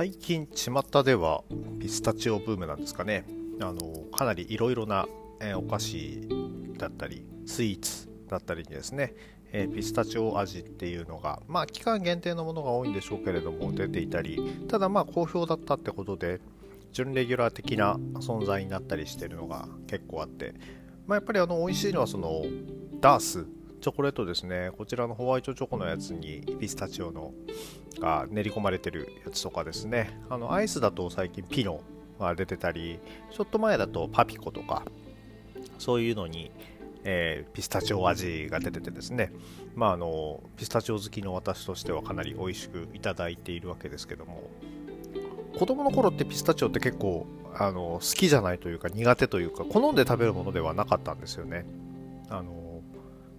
最近巷ではピスタチオブームなんですかね。あのかなりいろいろな、え、お菓子だったりスイーツだったりにですね、え、ピスタチオ味っていうのがまあ期間限定のものが多いんでしょうけれども出ていたりただまあ好評だったってことで準レギュラー的な存在になったりしてるのが結構あって、まあ、やっぱりあの美味しいのはそのダースチョコレートですね。こちらのホワイトチョコのやつにピスタチオのが練り込まれてるやつとかですね。あのアイスだと最近ピノが出てたりちょっと前だとパピコとかそういうのに、えー、ピスタチオ味が出ててですね。まああのピスタチオ好きの私としてはかなり美味しくいただいているわけですけども。子供の頃ってピスタチオって結構あの好きじゃないというか苦手というか好んで食べるものではなかったんですよね。あの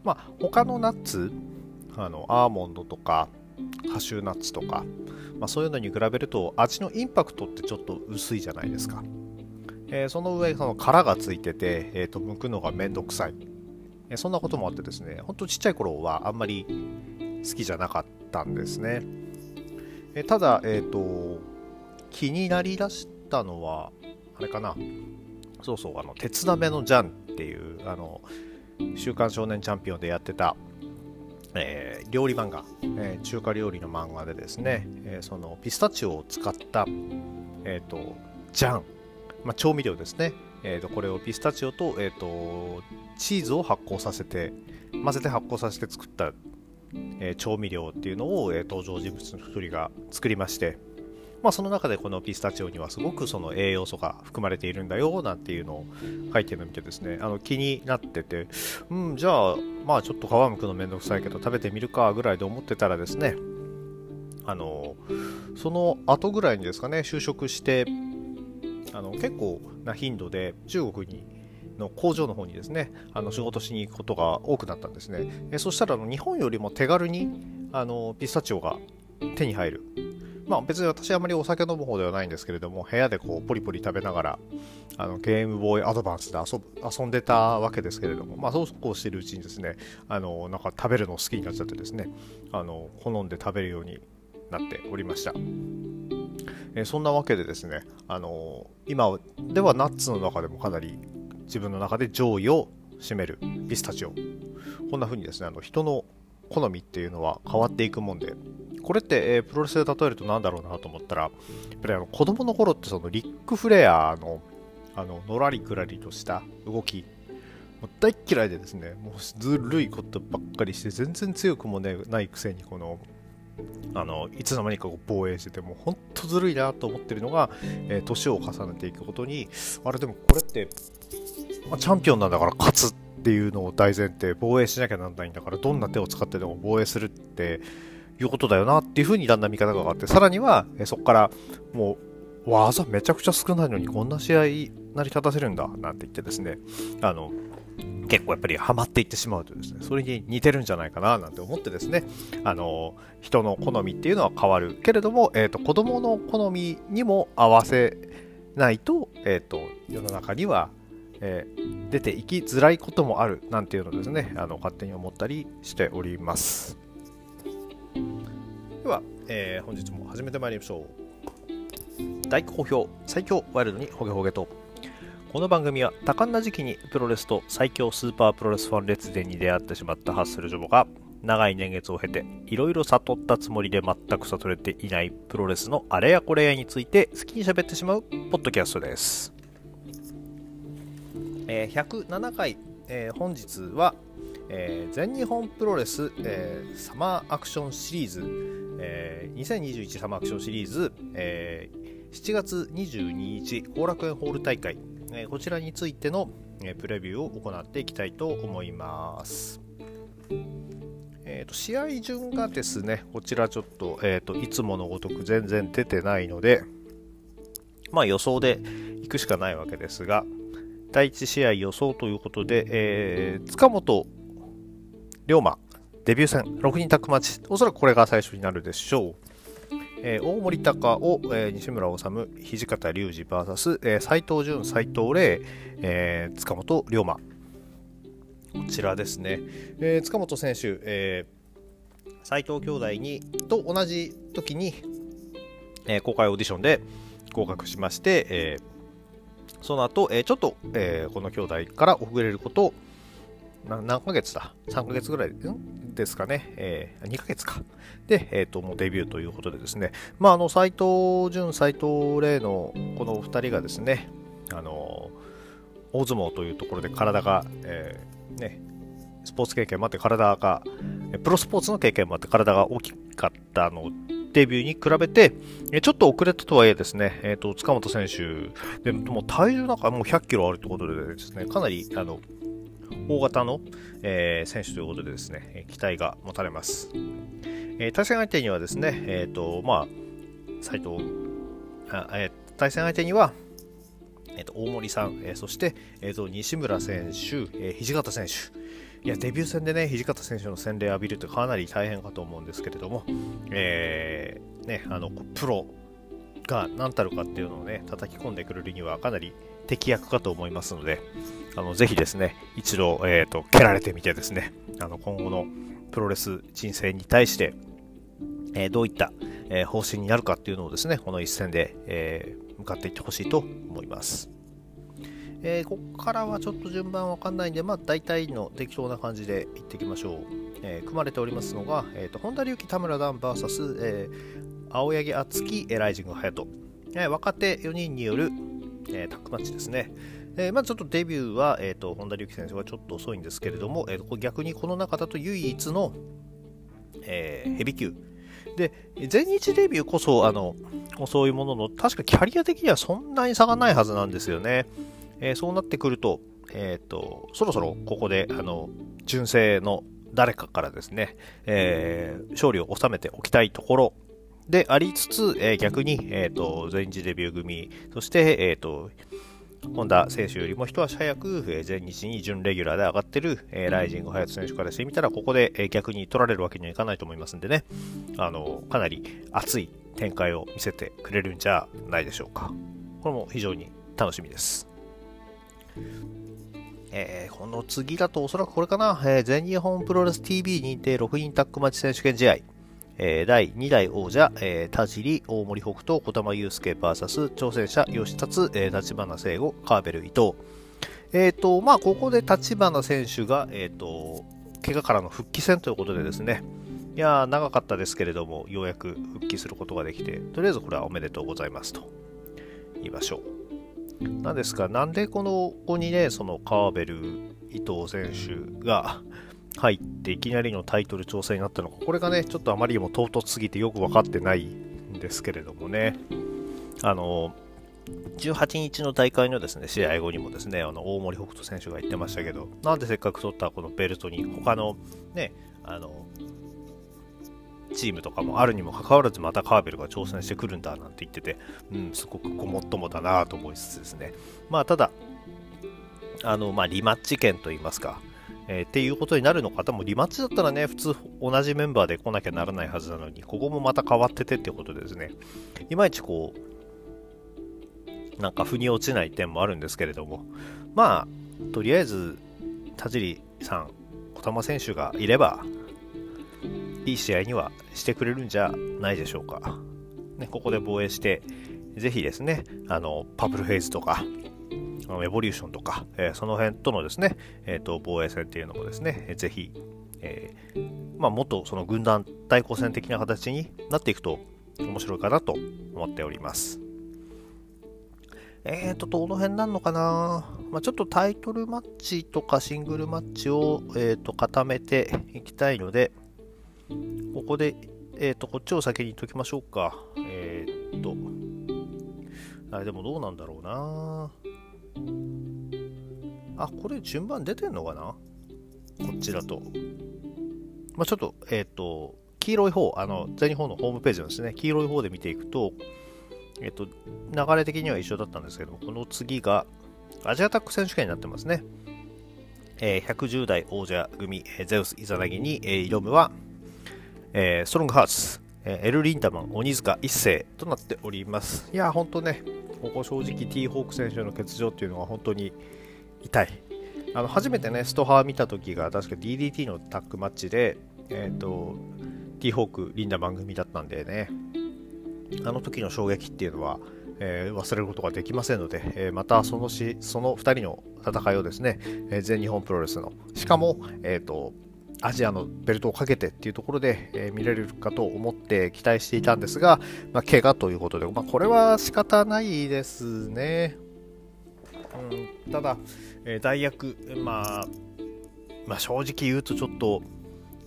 まあ、他のナッツあのアーモンドとかカシューナッツとか、まあ、そういうのに比べると味のインパクトってちょっと薄いじゃないですか、えー、その上その殻がついてて、えー、と剥くのがめんどくさい、えー、そんなこともあってですねほんとちっちゃい頃はあんまり好きじゃなかったんですね、えー、ただ、えーと、気になりだしたのはあれかな。そうそうあの鉄鍋のジャンっていうあの週刊少年チャンピオンでやってた、えー、料理漫画、えー、中華料理の漫画でですね、えー、そのピスタチオを使った、えーと、ジャン、まあ、調味料ですね、えーと、これをピスタチオと,、えーと、チーズを発酵させて混ぜて発酵させて作った、え調味料っていうのを、え登場人物の1人が作りましてまあ、その中でこのピスタチオにはすごくその栄養素が含まれているんだよなんていうのを書いてるの見てですねあの気になってて、うん、じゃあまあちょっと皮むくのめんどくさいけど食べてみるかぐらいで思ってたらですねあのその後ぐらいにですかね就職してあの結構な頻度で中国にの工場の方にですねあの仕事しに行くことが多くなったんですね。えそしたらあの日本よりも手軽にあのピスタチオが手に入るまあ別に私はあまりお酒飲む方ではないんですけれども、部屋でこうポリポリ食べながら、あのゲームボーイアドバンスで遊ぶ遊んでたわけですけれども、まあそうこうしてるうちにですね、あの、なんか食べるの好きになっちゃってですね、あの、好んで食べるようになっておりました。えそんなわけでですね、あの今ではナッツの中でもかなり自分の中で上位を占めるピスタチオ。こんな風にですね、あの人の好みっていうのは変わっていくもんで、これって、えー、プロレスで例えると何だろうなと思ったら、やっぱりあの子供の頃ってそのリック・フレアのあののらりくらりとした動き、もう大嫌いでですね、もうずるいことばっかりして、全然強くも、ね、ないくせに、この、あのいつの間にか防衛してて、もう本当ずるいなと思ってるのが、えー、年を重ねていくことに、あれでもこれって、まあ、チャンピオンなんだから勝つっていうのを大前提、防衛しなきゃなんないんだから、どんな手を使ってでも防衛するって、いうことだよなっていうふうにだんだん見方が変わって、さらには、えそこからもう、技めちゃくちゃ少ないのにこんな試合成り立たせるんだなんて言ってですね、あの、結構やっぱりハマっていってしまうとですね、それに似てるんじゃないかななんて思ってですね、あの、人の好みっていうのは変わるけれども、えっ、ー、と、子供の好みにも合わせないと、えっ、ー、と、世の中には、えー、出ていきづらいこともあるなんていうのですね、あの、勝手に思ったりしております。では、えー、本日も始めてまいりましょう。大好評最強ワイルドにホゲホゲと。この番組は多感な時期にプロレスと最強スーパープロレスファン列伝に出会ってしまったハッスルジョボが長い年月を経ていろいろ悟ったつもりで全く悟れていないプロレスのあれやこれやについて好きに喋ってしまうポッドキャストです、えー、107回、えー、本日はえー、全日本プロレス、えー、サマーアクションシリーズ、えー、2021サマーアクションシリーズ、えー、7月22日後楽園ホール大会、えー、こちらについての、え、プレビューを行っていきたいと思います。えーと、試合順がですね、こちらちょっと,、えーと、いつものごとく全然出てないので、まあ予想でいくしかないわけですが、第1試合予想ということで、えー、塚本龍馬、デビュー戦、6人タッグマッチ、おそらくこれが最初になるでしょう。えー、大森高を、えー、西村治、土方隆二 VS、えー、斉藤潤、斉藤麗、えー、塚本龍馬。こちらですね。えー、塚本選手、えー、斉藤兄弟にと同じ時に、えー、公開オーディションで合格しまして、えー、その後、えー、ちょっと、えー、この兄弟から遅れることを何ヶ月だ ?3 ヶ月ぐらいですかね。えー、2ヶ月か。で、えっ、ー、と、もうデビューということでですね。まあ、あの、斎藤潤、斎藤麗のこの2人がですね、あの、大相撲というところで体が、えー、ね、スポーツ経験もあって体が、プロスポーツの経験もあって体が大きかったのデビューに比べて、ちょっと遅れたとはいえですね、えっ、ー、と、塚本選手、でも体重なんかもう100キロあるということでですね、かなり、あの、大型の、えー、選手ということでですね、期待が持たれます。えー、対戦相手にはですね、えっ、ー、と、まあ、斉藤、あえー、対戦相手には、えー、と大森さん、えー、そして、えー、と西村選手、えー、土方選手、いやデビュー戦でね土方選手の洗礼浴びるってかなり大変かと思うんですけれども、えーね、あのプロが何たるかっていうのをね叩き込んでくれるにはかなり適役かと思いますので、あのぜひですね、一度、えーと、蹴られてみてですね、あの今後のプロレス人生に対して、えー、どういった、えー、方針になるかっていうのをですね、この一戦で、えー、向かっていってほしいと思います。えー、ここからはちょっと順番わかんないんで、まあ大体の適当な感じでいっていきましょう。えー、組まれておりますのが、えーと、本田隆起、田村段 VS、えー、青柳敦樹、ライジング隼人、えー、若手4人による、えー、タックマッチですね。えー、まずちょっとデビューは、えーと、本田隆起選手はちょっと遅いんですけれども、えーと、逆にこの中だと唯一の、えー、ヘビ級。で、全日デビューこそ、あの、遅いものの、確かキャリア的にはそんなに差がないはずなんですよね。えー、そうなってくると、えっ、ー、と、そろそろここで、あの、純正の誰かからですね、えー、勝利を収めておきたいところでありつつ、えー、逆に、えーと、全日デビュー組、そして、えーと、本田選手よりも一足早く、えー、全日に準レギュラーで上がってる、えー、ライジング隼人選手からしてみたら、ここで、えー、逆に取られるわけにはいかないと思いますんでね、あのかなり熱い展開を見せてくれるんじゃないでしょうか。これも非常に楽しみです。えー、この次だとおそらくこれかな、えー、全日本プロレス TV 認定6人タッグマッチ選手権試合。えー、第2代王者、えー、田尻、大森北斗、小玉祐介 VS 挑戦者、吉達、えー、立花聖吾、カーベル伊藤。えっ、ー、と、まあ、ここで立花選手が、えっ、ー、と、怪我からの復帰戦ということでですね、いや長かったですけれども、ようやく復帰することができて、とりあえずこれはおめでとうございますと言いましょう。なんですが、なんでこのここにね、そのカーベル伊藤選手が、入っていきなりのタイトル調整になったのか、これがね、ちょっとあまりにも唐突すぎてよく分かってないんですけれどもね、あの、18日の大会のですね、試合後にもですね、あの、大森北斗選手が言ってましたけど、なんでせっかく取ったこのベルトに他のね、あの、チームとかもあるにもかかわらずまたカーベルが挑戦してくるんだなんて言ってて、うん、すごくごもっともだなと思いつつですね。まあ、ただ、あの、まあ、リマッチ権といいますか、えー、っていうことになるのか、多分リマッチだったらね、普通同じメンバーで来なきゃならないはずなのに、ここもまた変わっててっていうことですね、いまいちこう、なんか腑に落ちない点もあるんですけれども、まあ、とりあえず、田尻さん、小玉選手がいれば、いい試合にはしてくれるんじゃないでしょうか。ね、ここで防衛して、ぜひですね、あの、パブルフェイズとか、エボリューションとか、えー、その辺とのですね、えーと、防衛戦っていうのもですね、ぜひ、えー、まあ、もっとその軍団対抗戦的な形になっていくと面白いかなと思っております。えーと、どの辺なんのかな、まあ、ちょっとタイトルマッチとかシングルマッチを、えーと、固めていきたいので、ここで、えーと、こっちを先に言っときましょうか。えっ、と、あれでもどうなんだろうなあ、これ順番出てんのかな？こっちだと。まあ、ちょっと、えっ、ー、と、黄色い方、あの、全日本のホームページなんですね。黄色い方で見ていくと、えっ、ー、と、流れ的には一緒だったんですけども、この次が、アジアタック選手権になってますね。えー、110代王者組、えー、ゼウス・イザナギに、えー、挑むは、えー、ストロングハーツ、えー、エル・リンタマン、鬼塚一世となっております。いや、ほんとね、ここ正直 T ホーク選手の欠場っていうのは本当に痛い。あの初めてね、ストハー見た時が確か DDT のタッグマッチで、えっ、ー、と、T ホーク、リンダ番組だったんでね、あの時の衝撃っていうのは、えー、忘れることができませんので、えー、またそのしその2人の戦いをですね、えー、全日本プロレスのしかも、えーと、アジアのベルトをかけてっていうところで、えー、見れるかと思って期待していたんですが、まあ、怪我ということで、まあ、これは仕方ないですね。うん、ただ、えー、代役、まあ、まあ、正直言うとちょっと、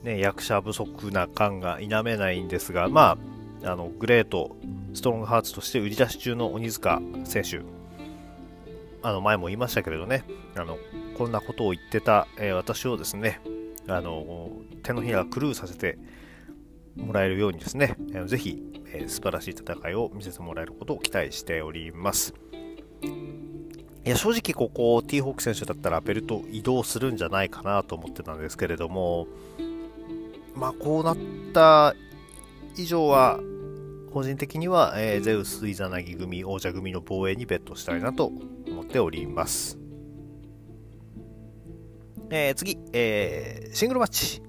ね、役者不足な感が否めないんですが、まあ、あのグレート、ストロングハーツとして売り出し中の鬼塚選手、あの前も言いましたけれどね、あのこんなことを言ってた、えー、私をですね、あの手のひら狂うさせてもらえるようにですね、ぜひ、えー、素晴らしい戦いを見せてもらえることを期待しております。いや正直ここ T ホーク選手だったらベルト移動するんじゃないかなと思ってたんですけれどもまあこうなった以上は個人的には、えー、ゼウスイザナギ組王者組の防衛にベットしたいなと思っております、えー、次、えー、シングルマッチ、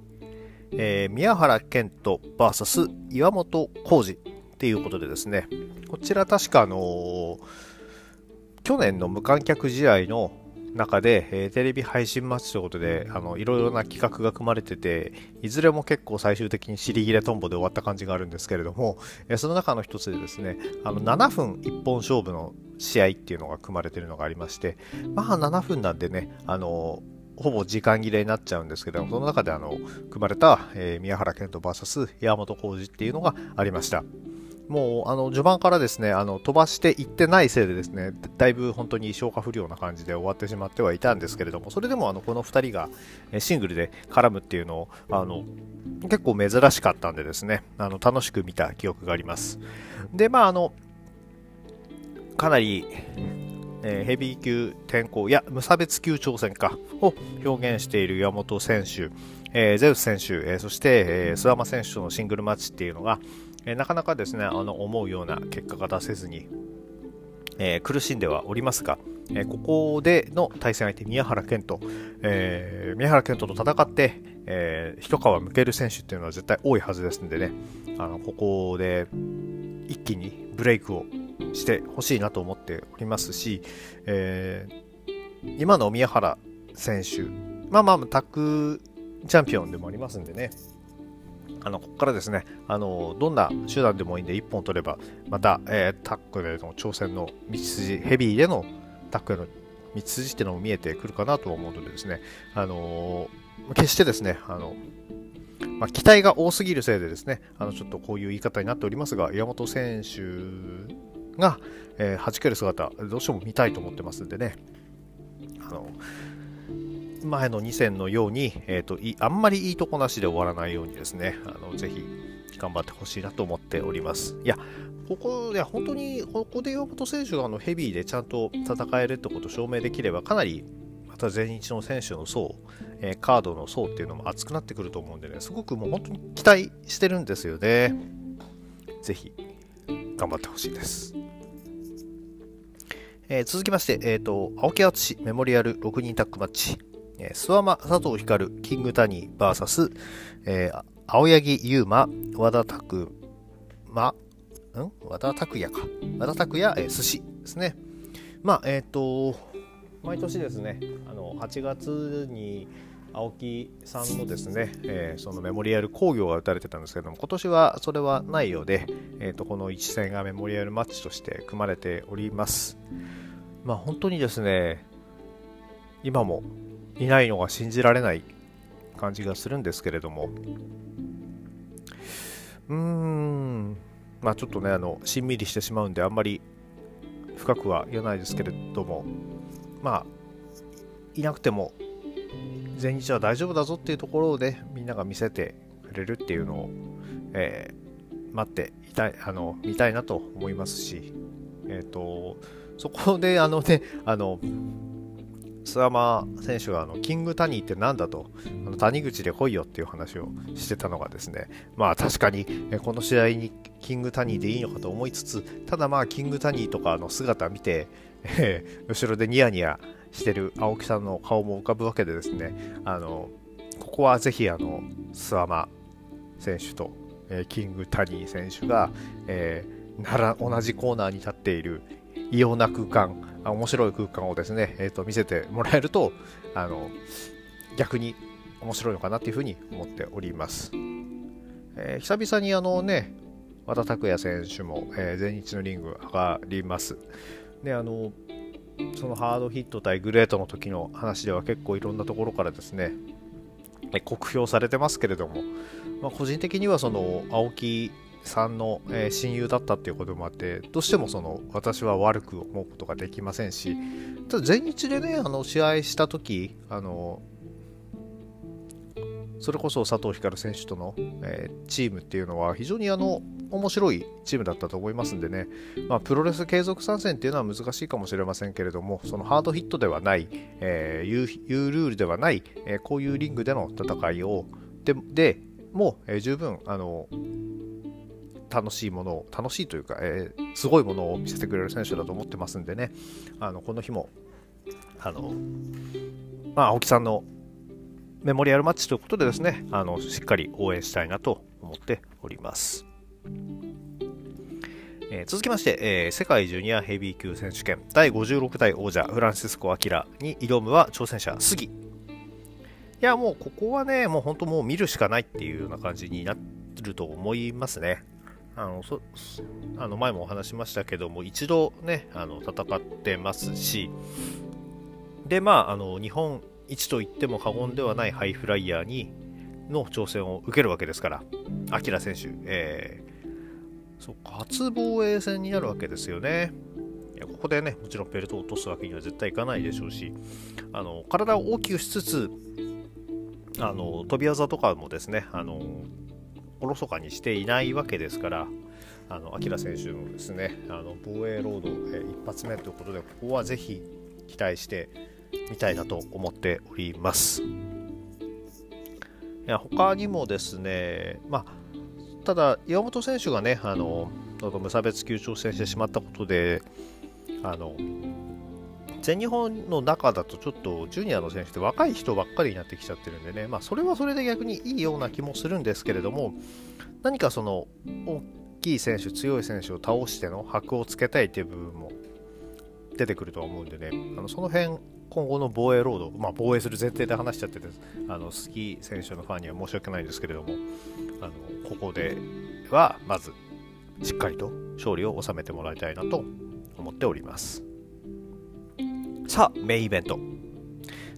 えー、宮原健人 VS 岩本浩二っていうことでですね。こちら確かあのー去年の無観客試合の中で、えー、テレビ配信マッチということで、あの、いろいろな企画が組まれてて、いずれも結構最終的に尻切れトンボで終わった感じがあるんですけれども、えー、その中の一つでですね、あの、7分1本勝負の試合っていうのが組まれてるのがありまして、まあ、7分なんでね、あのほぼ時間切れになっちゃうんですけども、その中であの組まれた、えー、宮原健人 VS 山本浩二っていうのがありました。もうあの序盤からですねあの飛ばしていってないせいでですねだいぶ本当に消化不良な感じで終わってしまってはいたんですけれどもそれでもあのこの2人がシングルで絡むっていうのをあの結構珍しかったんでですねあの楽しく見た記憶がありますでまああのかなりえヘビー級転向や無差別級挑戦かを表現している岩本選手、えー、ゼウス選手、えー、そして、えー、諏訪間選手とのシングルマッチっていうのが、えなかなかですねあの思うような結果が出せずに、えー、苦しんではおりますが、えー、ここでの対戦相手宮原健人、えー、宮原健人と戦って、えー、一皮むける選手っていうのは絶対多いはずですんでねあのここで一気にブレイクをしてほしいなと思っておりますし、えー、今の宮原選手まあまあタッグチャンピオンでもありますんでね。あのここからですねあのどんな手段でもいいんで1本取ればまた、えー、タックでの挑戦の道筋ヘビーでのタックへの道筋っていうのも見えてくるかなと思うのでですねあの決してですねあのまあ、期待が多すぎるせいでですね、あのちょっとこういう言い方になっておりますが、岩本選手が、えー、弾ける姿、どうしても見たいと思ってますんでね、あの前の2戦のように、えーと、あんまりいいとこなしで終わらないようにですね、あのぜひ頑張ってほしいなと思っております。いや、ここで本当に、ここで岩本選手があのヘビーでちゃんと戦えるってことを証明できれば、かなりまた全日の選手の層、えー、カードの層っていうのも厚くなってくると思うんでね、すごくもう本当に期待してるんですよね。ぜひ、頑張ってほしいです。えー、続きまして、えーと、青木淳メモリアル6人タッグマッチ。えー、諏訪間佐藤光キングタニー VS、えー、青柳優馬和田拓馬ん？和田拓也か和田拓也、えー、寿司ですねまあえっ、ー、と毎年ですねあの8月に青木さんのですね、えー、そのメモリアル工業が打たれてたんですけども今年はそれはないようで、えーと、この一戦がメモリアルマッチとして組まれております。まあ本当にですね今もいないのが信じられない感じがするんですけれども。うーん。まあちょっとねあのしんみりしてしまうんであんまり深くは言わないですけれども。まあいなくても全日は大丈夫だぞっていうところでみんなが見せてくれるっていうのを、えー、待っていたいあの見たいなと思いますし、えっ、ー、とそこであのねあの諏訪間選手があのキングタニーって何だとあの谷口で来いよっていう話をしてたのがですねまあ確かにこの試合にキングタニーでいいのかと思いつつただまあキングタニーとかの姿見て、えー、後ろでニヤニヤしてる青木さんの顔も浮かぶわけでですね。あのここはぜひあの諏訪間選手と、えー、キングタニー選手が、えなら同じコーナーに立っている異様な空間面白い空間をですね、えーと、見せてもらえるとあの逆に面白いのかなっていうふうに思っております、えー、久々にあのね和田拓也選手も、えー、全日のリング上がります。であのそのハードヒット対グレートの時の話では結構いろんなところからですね酷評されてますけれども、まあ、個人的にはその青木さんの、親友だったっていうこともあってどうしてもその私は悪く思うことができませんしただ前日でねあの試合した時あのそれこそ佐藤光選手との、えー、チームっていうのは非常にあの面白いチームだったと思いますんでね、まあ、プロレス継続参戦っていうのは難しいかもしれませんけれどもそのハードヒットではない、えー、有有ルールではない、えー、こういうリングでの戦いをででもう、えー、十分あの楽しいものを楽しいというか、えー、すごいものを見せてくれる選手だと思ってますんでね。あのこの日もあの、まあ、青木さんのメモリアルマッチということでですね、あのしっかり応援したいなと思っております。えー、続きまして、えー、世界ジュニアヘビー級選手権。第56代王者フランシスコ・アキラに挑むは挑戦者杉いやもうここはねもう本当もう見るしかないっていうような感じになると思いますね。あのそあの前もお話しましたけども一度ねあの戦ってますし。でまああの日本一と言っても過言ではないハイフライヤーにの挑戦を受けるわけですから、アキラ選手、えー、そう初防衛戦になるわけですよね。いやここでね、もちろんベルトを落とすわけには絶対いかないでしょうし、あの体を大きくしつつ、あの飛び技とかもですね、あのおろそかにしていないわけですから、あのアキラ選手のですね、あの防衛ロード、えー、一発目ということで、ここはぜひ期待してみたいなと思っております。いや他にもですね、まあ、ただ、岩本選手がね、あの無差別級挑戦してしまったことで、あの全日本の中だとちょっとジュニアの選手って若い人ばっかりになってきちゃってるんでね、まあ、それはそれで逆にいいような気もするんですけれども、何かその大きい選手、強い選手を倒しての箔をつけたいという部分も出てくると思うんでね、あのその辺今後の防衛ロード、まあ、防衛する前提で話しちゃっててあのスキー選手のファンには申し訳ないんですけれどもあのここではまずしっかりと勝利を収めてもらいたいなと思っております。さあメインイベント。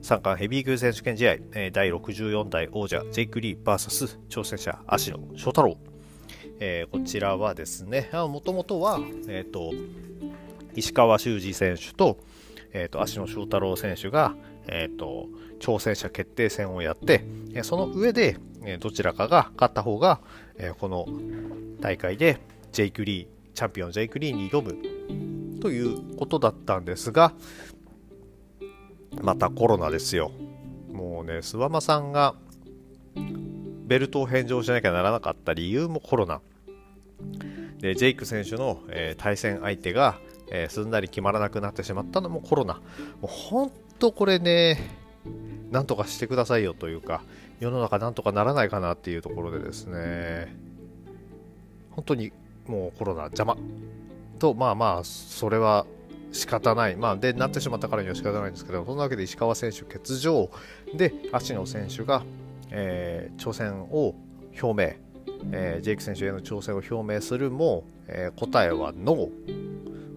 三冠ヘビー級選手権試合、第64代王者ジェイク・リー VS 挑戦者芦野翔太郎、えー、こちらはですねもともとは、えーと石川修司選手とえーと、芦野翔太郎選手が、えーと、挑戦者決定戦をやって、えその上で、えどちらかが勝った方が、えこの大会でジェイク・リーチャンピオンジェイク・リーに挑むということだったんですがまたコロナですよ。もうね諏訪間さんがベルトを返上しなきゃならなかった理由もコロナ。でジェイク選手の、えー、対戦相手がえー、すんなり決まらなくなってしまったのもコロナ。もう本当これね、なんとかしてくださいよというか、世の中なんとかならないかなっていうところでですね、本当にもうコロナ邪魔。と、まあまあ、それは仕方ない。まあ、で、なってしまったからには仕方ないんですけど、そんなわけで石川選手欠場で、芦野選手が、えー、挑戦を表明、えー、ジェイク選手への挑戦を表明するも、えー、答えはノー。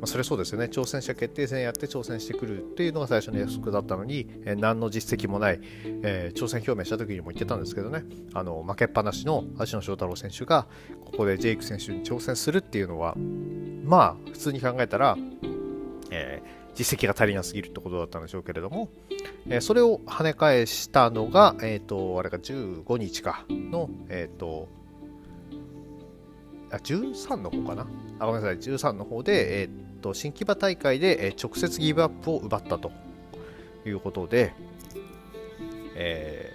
まあ、それそうですよね。挑戦者決定戦やって挑戦してくるっていうのが最初の約束だったのに、えー、何の実績もない、えー、挑戦表明した時にも言ってたんですけどね。あの負けっぱなしの橋野翔太郎選手がここでジェイク選手に挑戦するっていうのはまあ普通に考えたら、えー、実績が足りなすぎるってことだったんでしょうけれども、えー、それを跳ね返したのが、えっ、ー、と、あれが15日かの、えっ、ー、と、あ、13の方かな。あ、ごめんなさい、13の方で、えー、と新木場大会で、直接ギブアップを奪ったということで、え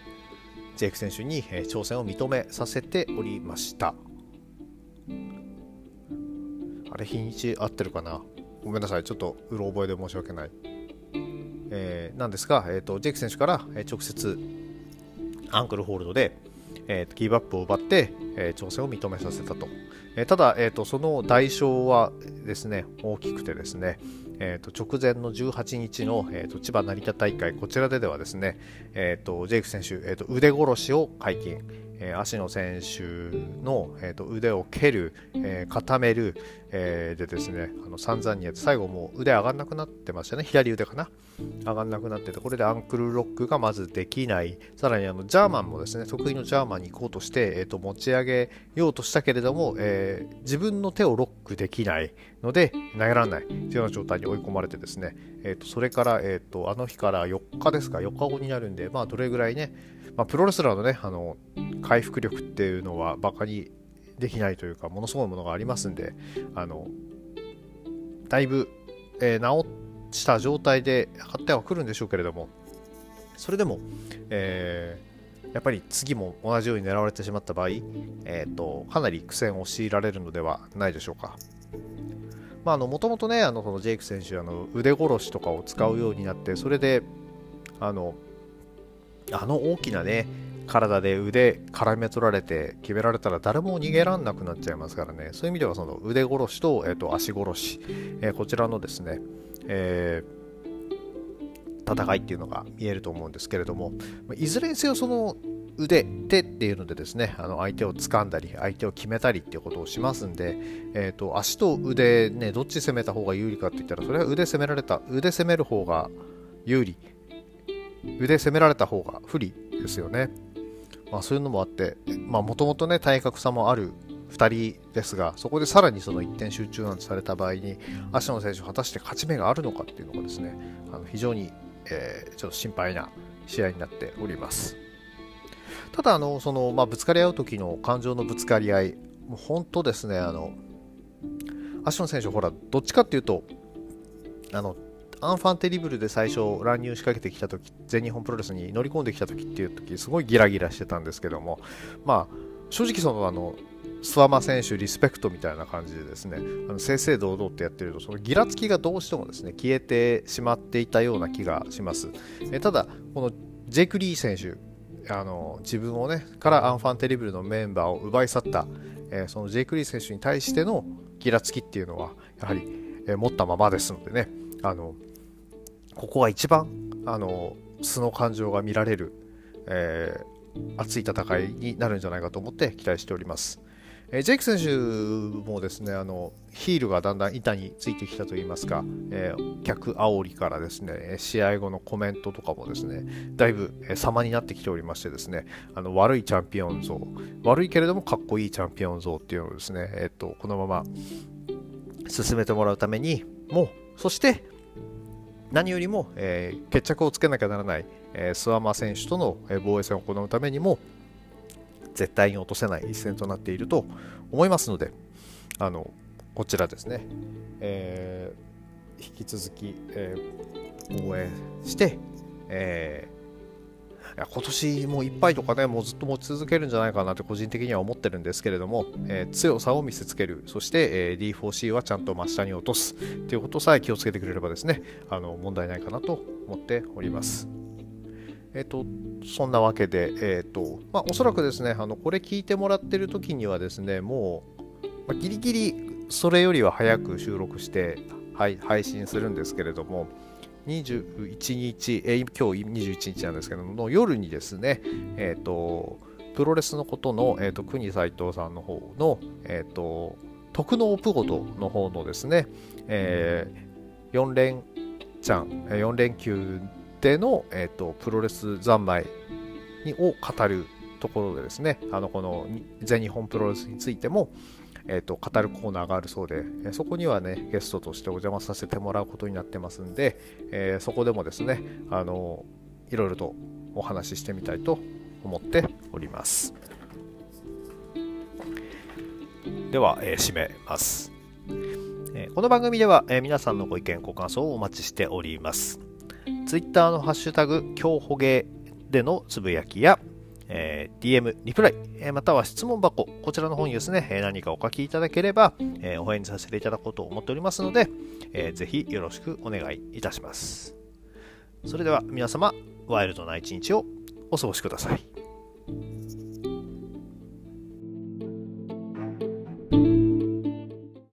ー、ジェイク選手に、挑戦を認めさせておりました。あれ、日にち合ってるかな？ごめんなさい、ちょっとうろ覚えで申し訳ない。えー、なんですが、えーと、ジェイク選手から、直接アンクルホールドで、えー、ギブアップを奪って、えー、挑戦を認めさせたと。えー、ただ、えーと、その代償はですね大きくてですね、えーと、直前の18日の、えーと、千葉成田大会、こちらでではですね、えー、とジェイク選手、えー、と腕殺しを解禁、えー、足野選手の、えー、と腕を蹴る、えー、固める、えー、でですねあの散々にやって最後もう腕上がんなくなってましたね。左腕かな。上がんなくなっててこれでアンクルロックがまずできない。さらにあのジャーマンもですね得意のジャーマンに行こうとして、えー、と持ち上げようとしたけれども、え、自分の手をロックできないので投げられない。というような状態に追い込まれてですね、えー、とそれから、えー、とあの日から4日ですか？4日後になるんでまあどれぐらいね、まあ、プロレスラーのねあの回復力っていうのはバカにできないというかものすごいものがありますんであのだいぶ、えー、治した状態で上がってはくるんでしょうけれどもそれでも、えー、やっぱり次も同じように狙われてしまった場合、えーと、かなり苦戦を強いられるのではないでしょうか。もともとね、あのこのジェイク選手あの腕殺しとかを使うようになって、それであのあの大きなね、体で腕絡め取られて決められたら誰も逃げらんなくなっちゃいますからね。そういう意味ではその腕殺しと,、えー、と足殺し、えー、こちらのですね、えー、戦いっていうのが見えると思うんですけれどもいずれにせよその腕手っていうのでですねあの相手を掴んだり相手を決めたりっていうことをしますんで、えーと、足と腕ねどっち攻めた方が有利かって言ったらそれは腕攻められた腕攻める方が有利。腕攻められた方が不利ですよね。まあ、そういうのもあってもともとね体格差もある2人ですがそこでさらにその一点集中なんてされた場合に芦野選手果たして勝ち目があるのかっていうのがですねあの非常に、えー、ちょっと心配な試合になっております。ただあのその、まあ、ぶつかり合う時の感情のぶつかり合いもう本当ですねあの芦野選手ほらどっちかっていうとあのアンファンテリブルで最初乱入仕掛けてきた時全日本プロレスに乗り込んできた時っていう時すごいギラギラしてたんですけどもまあ正直そのあの諏訪間選手リスペクトみたいな感じでですねあの正々堂々ってやってるとそのギラつきがどうしてもですね消えてしまっていたような気がします。えただこのジェイク・リー選手あの自分をねからアンファンテリブルのメンバーを奪い去った、えー、そのジェイク・リー選手に対してのギラつきっていうのはやはり、えー、持ったままですのでね。あのここが一番あの素の感情が見られる、えー、熱い戦いになるんじゃないかと思って期待しております。えー、ジェイク選手もですねあのヒールがだんだん板についてきたといいますか、えー、客煽りからですね試合後のコメントとかもですねだいぶ、様になってきておりましてですねあの悪いチャンピオン像悪いけれどもかっこいいチャンピオン像っていうのをですね、えーとこのまま進めてもらうためにもうそして何よりも、えー、決着をつけなきゃならない、えー、諏訪間選手との防衛戦を行うためにも絶対に落とせない一戦となっていると思いますのであのこちらですね、えー、引き続き、えー、応援して、えや今年もいっぱいとかね、もうずっと持ち続けるんじゃないかなって個人的には思ってるんですけれども、えー、強さを見せつける、そして、えー、D4C はちゃんと真下に落とすということさえ気をつけてくれればですね、あの問題ないかなと思っております。えっ、と、そんなわけで、えっ、と、まあ、おそらくですね、あのこれ聞いてもらってる時にはですね、もう、まあ、ギリギリそれよりは早く収録して、はい、配信するんですけれども、21日、えー、今日21日なんですけども、夜にですね、え、ー、と、プロレスのことの、えーと、国斎藤さんの方の、えっ、ー、と、徳能プゴトの方のですね、えー、4連チャン、4連休での、えーと、プロレス三昧を語るところでですね、あのこの全日本プロレスについても、えーと、語るコーナーがあるそうで、えそこにはね、ゲストとしてお邪魔させてもらうことになってますんで、えー、そこでもですね、あのいろいろとお話ししてみたいと思っております。では、えー、締めます。えこの番組では、え皆さんのご意見、ご感想をお待ちしております。Twitter のハッシュタグ、今日ほげでのつぶやきや、えー、DM、リプライ、えー、または質問箱、こちらの方にですね、え、何かお書きいただければ、えお返事させていただこうと思っておりますので、えー、ぜひよろしくお願いいたします。それでは皆様、ワイルドな一日をお過ごしください。